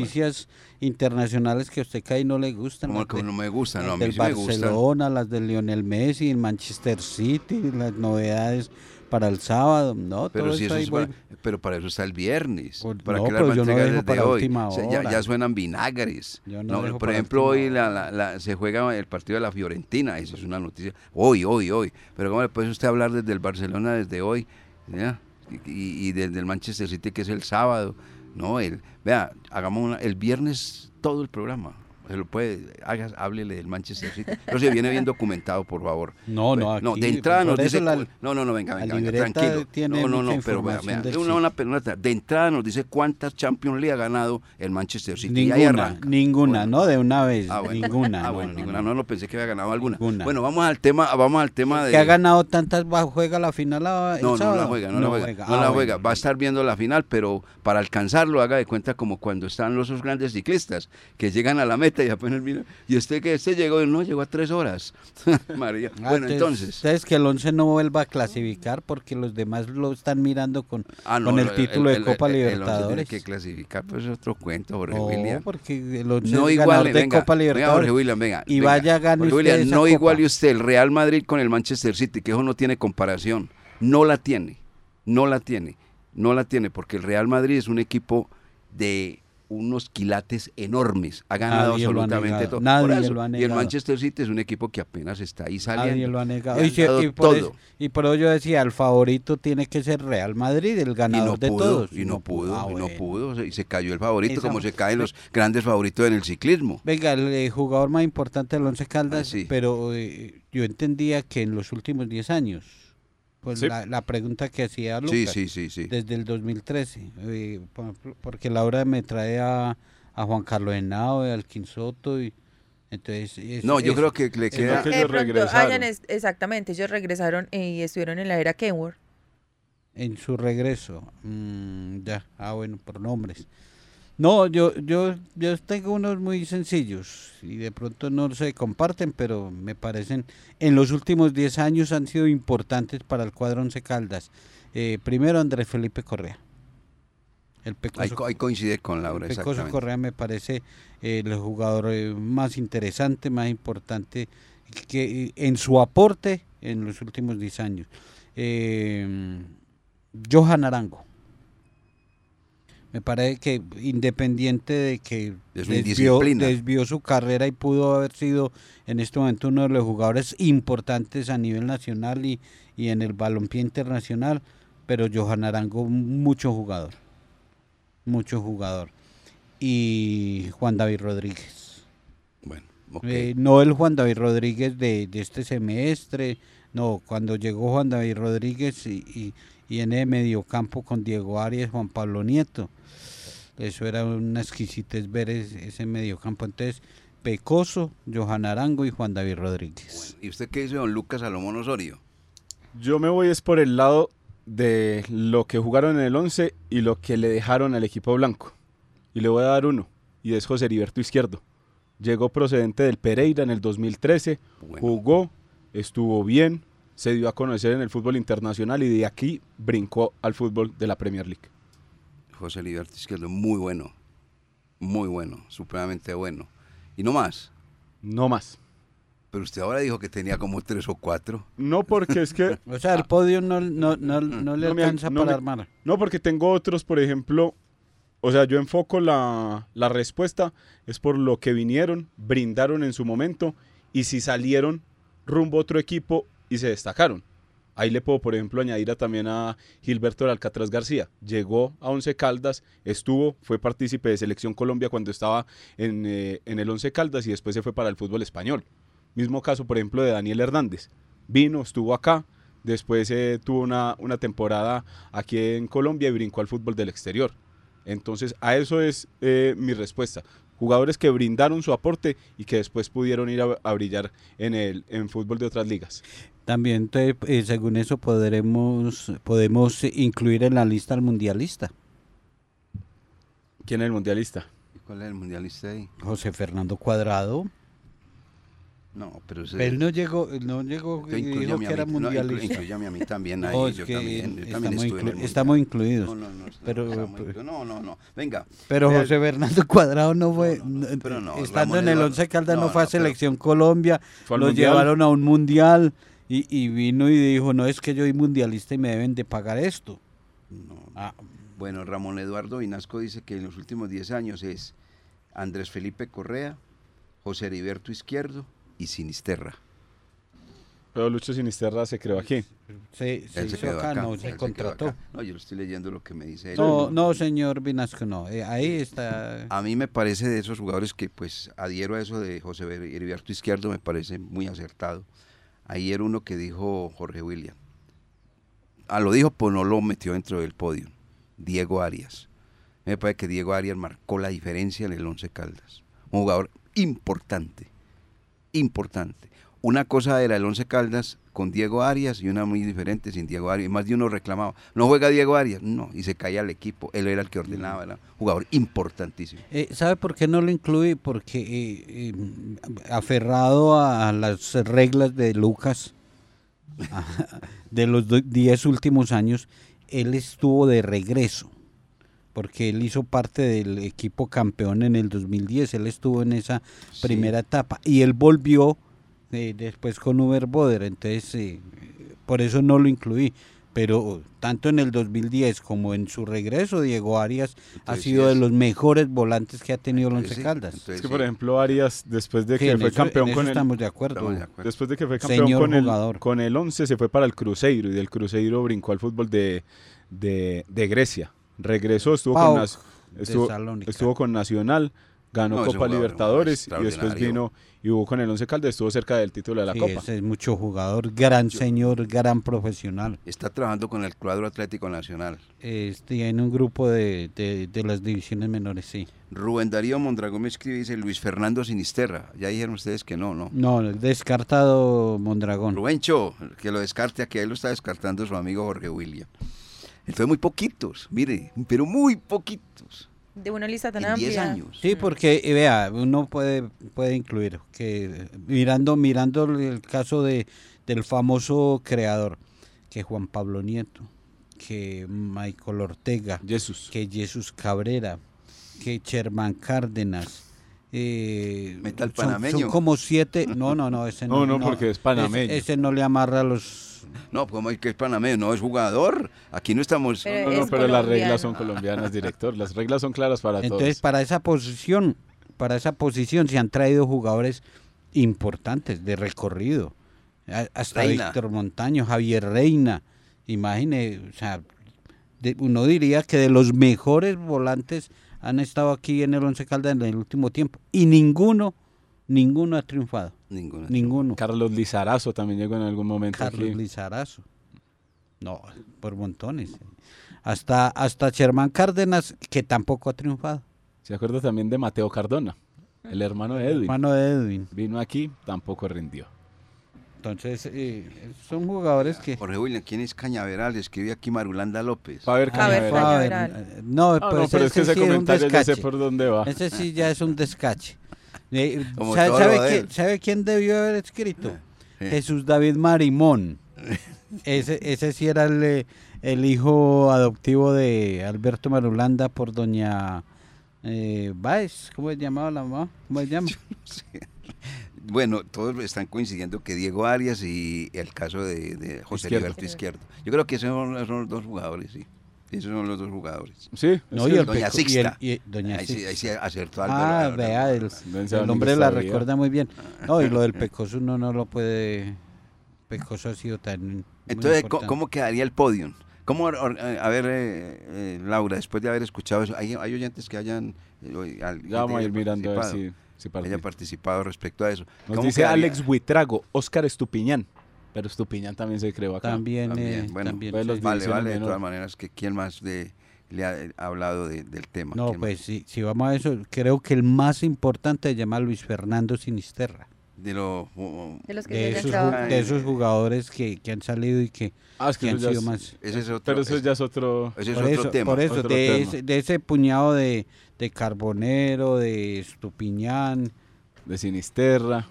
Internacionales que a usted cae no le gustan. Como que de- no me gusta, no, a las mí del sí me gustan. Barcelona, las de Lionel Messi, el Manchester City, las novedades para el sábado, no, Pero, todo si eso es para, pero para eso está el viernes. Pues, ¿Para no, qué las a yo no para hoy? última O sea, ya, suenan vinagres. Yo no No, por ejemplo, hoy la, la- la- se juega el partido de la Fiorentina, eso es una noticia. Hoy, hoy, hoy. Pero ¿cómo le puede usted hablar desde el Barcelona desde hoy? ¿Ya? Y, y- y desde el Manchester City, que es el sábado. No, el, vea, hagamos una- el viernes todo el programa. Se lo puede, haga, háblele del Manchester City. No se viene bien documentado, por favor. No, no, No, aquí, de entrada nos dice. la- no, no, no, venga, venga, venga, tranquilo. no, no, no, pero vea, vea, una, una, una- de entrada nos dice cuántas Champions League ha ganado el Manchester City. y ahí Ninguna, arranca. ninguna, Bueno. no de una vez, Ah, bueno. ninguna. Ah, no, bueno, no, ninguna. no. No, no pensé que había ganado alguna. Ninguna. Bueno, vamos al tema, vamos al tema de. Que ha ganado tantas, juega la final a- el No, no la juega, no, la juega. No Ah, la juega. Va a estar viendo la final, pero para alcanzarlo, haga de cuenta como cuando están los esos grandes ciclistas que llegan a la meta y apenas mira. Y usted que este llegó, no, llegó a tres horas. María. Ah, bueno, entonces. Ustedes que el 11 no vuelva a clasificar porque los demás lo están mirando con, Ah, no, con el lo- título de Copa el- el Libertadores. Tiene que clasificar, pues es otro cuento, Jorge No, William. porque el 11 No ganador de venga, Copa venga, Libertadores. Jorge William, venga. Y venga. vaya, Jorge usted William, esa no copa. iguale usted el Real Madrid con el Manchester City, que eso no tiene comparación. No la tiene, no la tiene, no la tiene, porque el Real Madrid es un equipo de unos quilates enormes. Ha ganado Nadie lo ha absolutamente negado, todo. nadie eso, lo ha Y el negado. Manchester City es un equipo que apenas está ahí saliendo. Nadie lo ha negado. Y, por eso, todo. y por eso yo decía, el favorito tiene que ser Real Madrid, el ganador no de pudo, todos. y no pudo, Ah, y no bueno. pudo, y se cayó el favorito, Esa- como se caen los grandes favoritos en el ciclismo. Venga, el eh, jugador más importante del Once Caldas, Ah, sí. pero eh, yo entendía que en los últimos 10 años, pues Sí. la, la pregunta que hacía Lucas, Sí, sí, sí, sí. desde el 2013, eh, por- porque Laura me trae a, a Juan Carlos Henao, al Quinsoto y entonces es- No, yo es- creo que le queda... que de ellos regresaron. es- exactamente, ellos regresaron eh, y estuvieron en la era Kenworth. en su regreso. Mm, ya, ah bueno, por nombres. No, yo, yo, yo tengo unos muy sencillos y de pronto no se comparten, pero me parecen, en los últimos 10 años han sido importantes para el cuadro Once Caldas. Eh, primero Andrés Felipe Correa. El Pecoso, co- ahí coincide con Laura, Pecoso exactamente. Correa me parece eh, el jugador eh, más interesante, más importante que en su aporte en los últimos 10 años. Eh, Johan Arango. Me parece que independiente de que desvió, su carrera y pudo haber sido en este momento uno de los jugadores importantes a nivel nacional y, y en el balompié internacional, pero Johan Arango mucho jugador, mucho jugador. Y Juan David Rodríguez. Bueno. Eh, no el Juan David Rodríguez de, de este semestre, no, cuando llegó Juan David Rodríguez y, y, y en el mediocampo con Diego Arias, Juan Pablo Nieto. Eso era una exquisitez ver es- ese mediocampo. Entonces, Pecoso, Johan Arango y Juan David Rodríguez. Bueno, ¿Y usted qué dice, don Lucas Salomón Osorio? Yo me voy es por el lado de lo que jugaron en el 11 y lo que le dejaron al equipo blanco. Y le voy a dar uno, y es José Heriberto Izquierdo. Llegó procedente del Pereira en el 2013, Bueno. jugó, estuvo bien, se dio a conocer en el fútbol internacional y de aquí brincó al fútbol de la Premier League. José Liberto Izquierdo, muy bueno, muy bueno, supremamente bueno. Y no más, No más. pero usted ahora dijo que tenía como tres o cuatro. No porque es que O sea, el podio no, no, no, no le No me- alcanza no para me- armar. No, porque tengo otros, por ejemplo, o sea, yo enfoco la, la respuesta es por lo que vinieron, brindaron en su momento y si salieron rumbo a otro equipo y se destacaron. Ahí le puedo, por ejemplo, añadir a- también a Gilberto de Alcatraz García. Llegó a Once Caldas, estuvo, fue partícipe de Selección Colombia cuando estaba en, eh, en el Once Caldas y después se fue para el fútbol español. Mismo caso, por ejemplo, de Daniel Hernández. Vino, estuvo acá, después eh, tuvo una, una temporada aquí en Colombia y brincó al fútbol del exterior. Entonces, a eso es eh, mi respuesta. Jugadores que brindaron su aporte y que después pudieron ir a, a brillar en el en fútbol de otras ligas. También, entonces, eh, según eso, podremos, podemos incluir en la lista al mundialista, ¿Quién es el mundialista? ¿Y ¿Cuál es el mundialista ahí? José Fernando Cuadrado. No, pero ese- Él no llegó, no llegó dijo que mí, era no, mundialista. incluyame a mí también ahí, No, es yo que también, yo también estamos, en el incluidos. No, no, no, Pero- no, no, no, venga. Pero José Fernando Cuadrado no fue, No, no, no, pero no, estando en el Once Caldas no, no, fue a no, pero- Selección Colombia, lo mundial. llevaron a un mundial y, y vino y dijo, no es que yo soy mundialista y me deben de pagar esto. no. Ah, Bueno, Ramón Eduardo Vinasco dice que en los últimos 10 años es Andrés Felipe Correa, José Heriberto Izquierdo y Sinisterra. Pero Lucho Sinisterra se creó aquí. se, se Él se hizo quedó acá, acá, no, se contrató. acá. No, yo le estoy leyendo lo que me dice él. No, no, señor Vinasco, no. eh, ahí está. A mí me parece de esos jugadores que pues adhiero a eso de José Heriberto Izquierdo, me parece muy acertado. Ahí era uno que dijo Jorge William. Ah, lo dijo, pues no lo metió dentro del podio. Diego Arias. Me parece que Diego Arias marcó la diferencia en el Once Caldas. Un jugador importante, importante. Una cosa era el Once Caldas con Diego Arias y una muy diferente sin Diego Arias. Y más de uno reclamaba, no juega Diego Arias, no, y se caía el equipo. Él era el que ordenaba, era un jugador importantísimo. Eh, ¿Sabe por qué no lo incluí? Porque eh, eh, aferrado a las reglas de Lucas de los do- 10 últimos años, él estuvo de regreso. Porque él hizo parte del equipo campeón en el 2010, él estuvo en esa Sí. primera etapa y él volvió eh, después con Uber Boder, entonces eh, por eso no lo incluí. Pero tanto en el 2010 como en su regreso, Diego Arias ha Entonces, sí sido de es- los mejores volantes que ha tenido el Once sí, Caldas. entonces Es que, sí, por ejemplo, Arias, después de Sí, que fue eso- campeón con el, estamos de acuerdo. estamos de acuerdo. después de que fue campeón Señor con el, con el 11, se fue para el Cruzeiro y del Cruzeiro brincó al fútbol de, de, de Grecia. Regresó, estuvo con, Nas- de estuvo, estuvo con Nacional, ganó No, Copa jugador, Libertadores y después vino y jugó con el Once Caldas, estuvo cerca del título de la Sí, Copa. ese es mucho jugador, gran señor, gran profesional. Está trabajando con el cuadro Atlético Nacional. Este, en un grupo de, de, de las divisiones menores, sí. Rubén Darío Mondragón me escribe y dice Luis Fernando Sinisterra. Ya dijeron ustedes que no, ¿no? No, descartado Mondragón. Rubencho, que lo descarte, aquí ahí lo está descartando su amigo Jorge William. Entonces muy poquitos, mire, pero muy poquitos. De una lista tan En 10 amplia. años. Sí, porque eh, vea, uno puede puede incluir que mirando mirando el caso de del famoso creador que Juan Pablo Nieto, que Michael Ortega, Jesús. que Jesús Cabrera, que Sherman Cárdenas. Eh, Metal son- son, panameño. como siete. No, no, no, ese no. No, no, porque es panameño. Ese, ese no le amarra a los. No, como hay que es panameño, no es jugador. Aquí no estamos. Pero- No, no, es pero las reglas son colombianas, director. Las reglas son claras para Entonces, todos. para esa posición, para esa posición se han traído jugadores importantes de recorrido. Hasta Reina. Víctor Montaño, Javier Reina. Imagine, o sea, de- uno diría que de los mejores volantes han estado aquí en el Once Caldas en el último tiempo y ninguno, ninguno ha triunfado, Ninguno. ninguno. Carlos Lizarazo también llegó en algún momento Carlos aquí. Lizarazo. No, por montones. Hasta hasta Sherman Cárdenas que tampoco ha triunfado. Se acuerda también de Mateo Cardona, el hermano de Edwin. Hermano de Edwin. Vino aquí, tampoco rindió. Entonces, eh, son jugadores que... Jorge William, ¿quién es Cañaveral? Escribe aquí Marulanda López. Faber A ver, Cañaveral. Faber. A ver, Cañaveral. no, Ah, pues no, pero es que ese ese sí es un comentario ya sé por dónde va. Ese sí ya es un descache. Eh, ¿sabe, quién, él. sabe quién debió haber escrito? Eh. Jesús David Marimón. Ese, ese sí era el, el hijo adoptivo de Alberto Marulanda por doña eh, Báez. ¿Cómo se llamaba la mamá? ¿Cómo se llama? Bueno, todos están coincidiendo que Diego Arias y el caso de, de José Izquierdo. Izquierdo. Yo creo que esos son, son los dos jugadores, sí. Esos son los dos jugadores. Sí, No, y el Doña Peco- y el- Sixta. y- doña Ahí sí, Sixta. ahí sí acertó Álvaro. Ah, la vea, el, el hombre la recuerda muy bien. No, y lo del Pecoso uno no lo puede... Pecoso ha sido tan... Entonces, ¿co- importante. ¿cómo quedaría el podium? ¿Cómo, eh, a ver, eh, eh, Laura, después de haber escuchado eso, ¿hay, hay oyentes que hayan, eh, al- Ya vamos a que ir mirando a ver si, hayan participado respecto a eso? Nos ¿Cómo dice quedaría? Alex Buitrago, Oscar Estupiñán. Pero Estupiñán también se creó acá. También, También, eh, bueno, también, pues los sí. Vale, vale, de todas maneras, que ¿quién más de, le ha eh, hablado de- del tema? No, ¿Quién pues si, si vamos a eso, creo que el más importante se llama Luis Fernando Sinisterra. De lo, uh, De los que De ya esos, de esos jugadores que, que han salido y que, Ah, es que que han sido es- más. ese es otro, Pero eso es- ya es otro... ese es por otro eso, tema. por eso otro de, tema. ese, de ese puñado de, de Carbonero, de Estupiñán, De Sinisterra.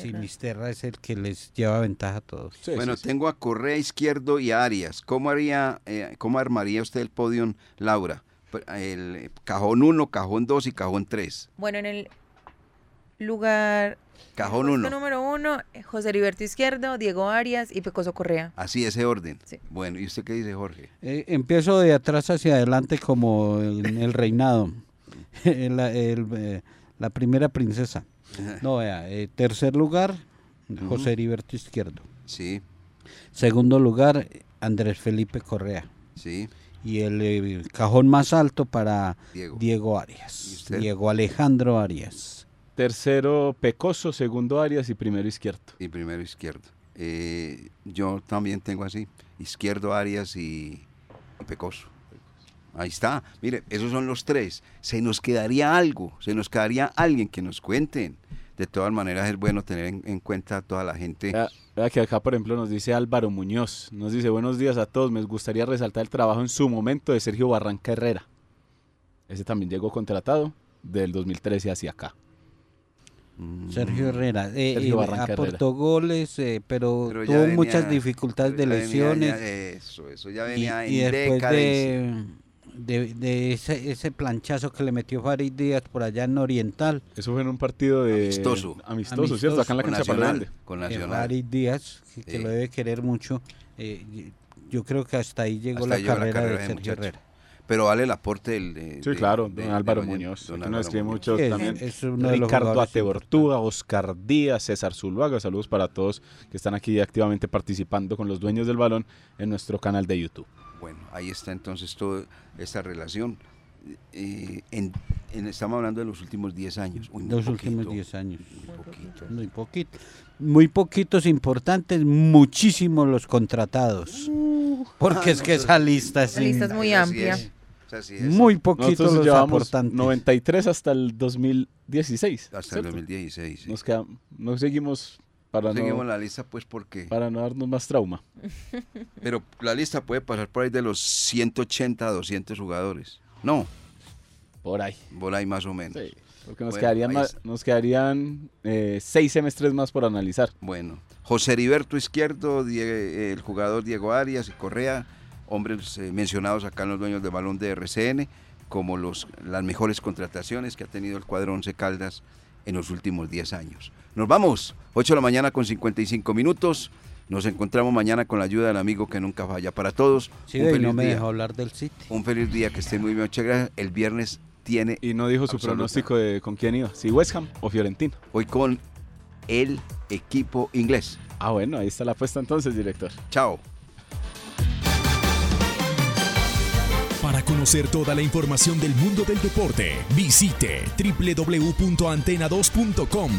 Sinisterra es el que les lleva ventaja a todos. Sí, bueno, sí, sí. tengo a Correa Izquierdo y a Arias. ¿Cómo haría, eh, cómo armaría usted el podium, Laura? El eh, cajón 1, cajón 2 y cajón 3. Bueno, en el lugar Cajón puesto 1. número uno, José Heriberto Izquierdo, Diego Arias y Pecoso Correa. Así, ese orden. Sí. Bueno, ¿y usted qué dice, Jorge? Eh, empiezo de atrás hacia adelante como en el reinado. la, el, eh, la primera princesa. No, vea, eh, tercer lugar, José Heriberto Izquierdo. Sí, Segundo lugar, Andrés Felipe Correa. sí, Y el cajón más alto para Diego. Diego ¿Y Arias. Diego Alejandro Arias. Tercero Pecoso, segundo Arias y primero Izquierdo. Y primero izquierdo. Eh, yo también tengo así. Izquierdo, Arias y, y Pecoso. Ahí está. Mire, esos son los tres. Se nos quedaría algo. Se nos quedaría alguien que nos cuenten. De todas maneras es bueno tener en, en cuenta a toda la gente. Que acá, por ejemplo, nos dice Álvaro Muñoz. Nos dice, buenos días a todos. Me gustaría resaltar el trabajo en su momento de Sergio Barranca Herrera. Ese también llegó contratado del 2013 hacia acá. Mm, Sergio Herrera. eh, Sergio eh, Barranca aportó goles, eh, pero, pero tuvo venía- muchas dificultades de venía- lesiones. ya- eso, eso ya y, venía y en después decadencia. de, de, de ese, ese planchazo que le metió Farid Díaz por allá en Oriental, Eso fue en un partido de... Amistoso. Amistoso, ¿cierto? Acá en la Con cancha Nacional. Grande. Con eh, Nacional. Farid Díaz, que, lo debe querer mucho, eh, yo creo que hasta ahí llegó, Hasta la, ahí llegó la carrera de de Sergio. Herrera. Pero vale el aporte del. de- Sí, claro, de- don Álvaro de Muñoz. don Álvaro nos mucho es- también. es Ricardo Atebortúa, Oscar Díaz, César Zuluaga. Saludos para todos que están aquí activamente participando con los dueños del balón en nuestro canal de YouTube. Bueno, ahí está entonces toda esta relación. eh, en, en- estamos hablando de los últimos 10 años. Uy, muy Los últimos poquito, 10 años. Muy poquito. Muy poquito. Muy poquitos importantes, muchísimos los contratados. Porque Ah, es no, que esa lista es La lista es muy Así amplia. es, así es. muy poquitos los aportantes. 93 hasta el 2016. Hasta el ¿cierto? 2016. sí. Nos, queda- nos seguimos para Seguimos no, la lista pues porque... para no darnos más trauma. Pero la lista puede pasar por ahí de los 180 a 200 jugadores. No, Por ahí. por ahí más o menos. Sí, porque nos Bueno, quedarían, más- nos quedarían eh, seis semestres más por analizar. Bueno, José Heriberto Izquierdo, Die- eh, el jugador Diego Arias y Correa, hombres eh, mencionados acá en los dueños de balón de RCN, como los, las mejores contrataciones que ha tenido el cuadro Once Caldas en los últimos 10 años. Nos vamos, 8 de la mañana con 55 minutos. Nos encontramos mañana con la ayuda del amigo que nunca falla. Para todos, Sí, un feliz no me día. dejó hablar del City. Un feliz día, que estén muy bien. Muchas gracias. El viernes tiene Y no dijo su Absoluta. pronóstico de con quién iba, si West Ham o Fiorentina. hoy con el equipo inglés. Ah, bueno, ahí está la apuesta entonces, director. Chao. Para conocer toda la información del mundo del deporte, visite www.antena2.com.